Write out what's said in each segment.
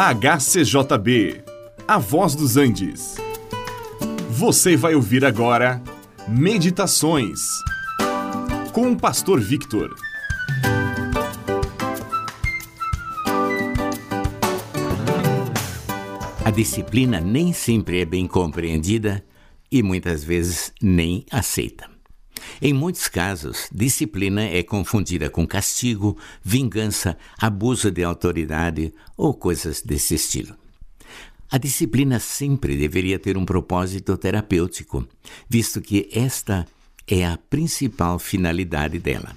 HCJB, A Voz dos Andes. Você vai ouvir agora Meditações com o Pastor Victor. A disciplina nem sempre é bem compreendida e muitas vezes nem aceita. Em muitos casos, disciplina é confundida com castigo, vingança, abuso de autoridade ou coisas desse estilo. A disciplina sempre deveria ter um propósito terapêutico, visto que esta é a principal finalidade dela.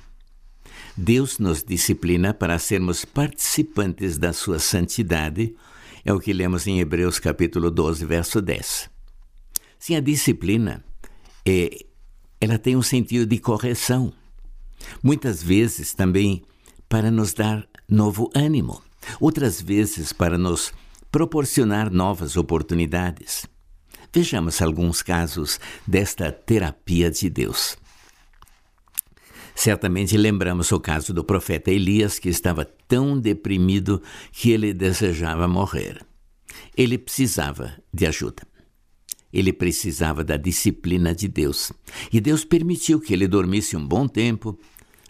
Deus nos disciplina para sermos participantes da sua santidade, é o que lemos em Hebreus capítulo 12, verso 10. Sim, a disciplina é ela tem um sentido de correção. Muitas vezes também para nos dar novo ânimo, outras vezes para nos proporcionar novas oportunidades. Vejamos alguns casos desta terapia de Deus. Certamente lembramos o caso do profeta Elias, que estava tão deprimido que ele desejava morrer. Ele precisava de ajuda. Ele precisava da disciplina de Deus. E Deus permitiu que ele dormisse um bom tempo.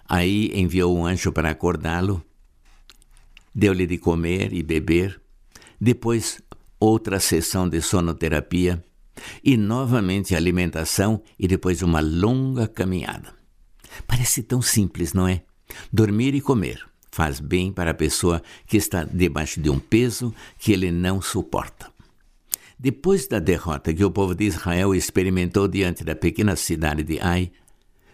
Aí enviou um anjo para acordá-lo, deu-lhe de comer e beber. Depois, outra sessão de sonoterapia e novamente alimentação e depois uma longa caminhada. Parece tão simples, não é? Dormir e comer faz bem para a pessoa que está debaixo de um peso que ele não suporta. Depois da derrota que o povo de Israel experimentou diante da pequena cidade de Ai,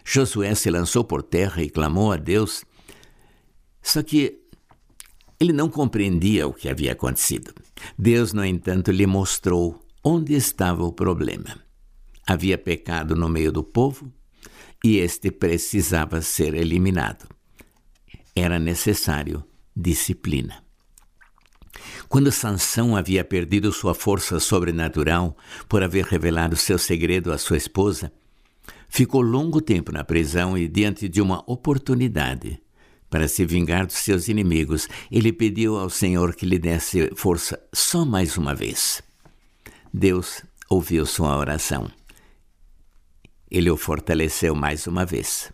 Josué se lançou por terra e clamou a Deus. Só que ele não compreendia o que havia acontecido. Deus, no entanto, lhe mostrou onde estava o problema. Havia pecado no meio do povo e este precisava ser eliminado. Era necessário disciplina. Quando Sansão havia perdido sua força sobrenatural por haver revelado seu segredo à sua esposa, ficou longo tempo na prisão e diante de uma oportunidade para se vingar dos seus inimigos, ele pediu ao Senhor que lhe desse força só mais uma vez. Deus ouviu sua oração. Ele o fortaleceu mais uma vez.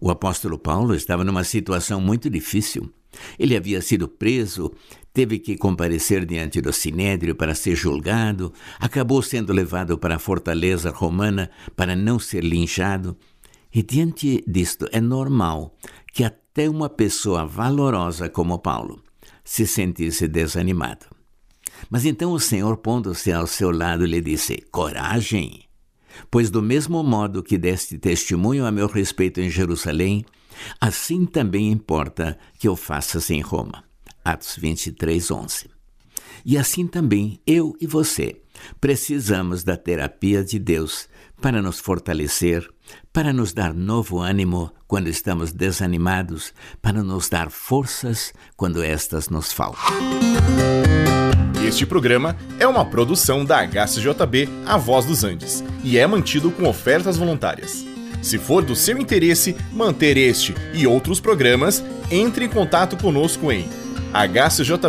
O apóstolo Paulo estava numa situação muito difícil. Ele havia sido preso, teve que comparecer diante do sinédrio para ser julgado, acabou sendo levado para a fortaleza romana para não ser linchado. E diante disto é normal que até uma pessoa valorosa como Paulo se sentisse desanimado. Mas então o Senhor, pondo-se ao seu lado, lhe disse: Coragem! Pois, do mesmo modo que deste testemunho a meu respeito em Jerusalém, assim também importa que o faças em Roma. Atos 23, 11. E assim também eu e você precisamos da terapia de Deus para nos fortalecer, para nos dar novo ânimo quando estamos desanimados, para nos dar forças quando estas nos faltam. Este programa é uma produção da HCJB A Voz dos Andes e é mantido com ofertas voluntárias. Se for do seu interesse manter este e outros programas, entre em contato conosco em hcjb.com.br.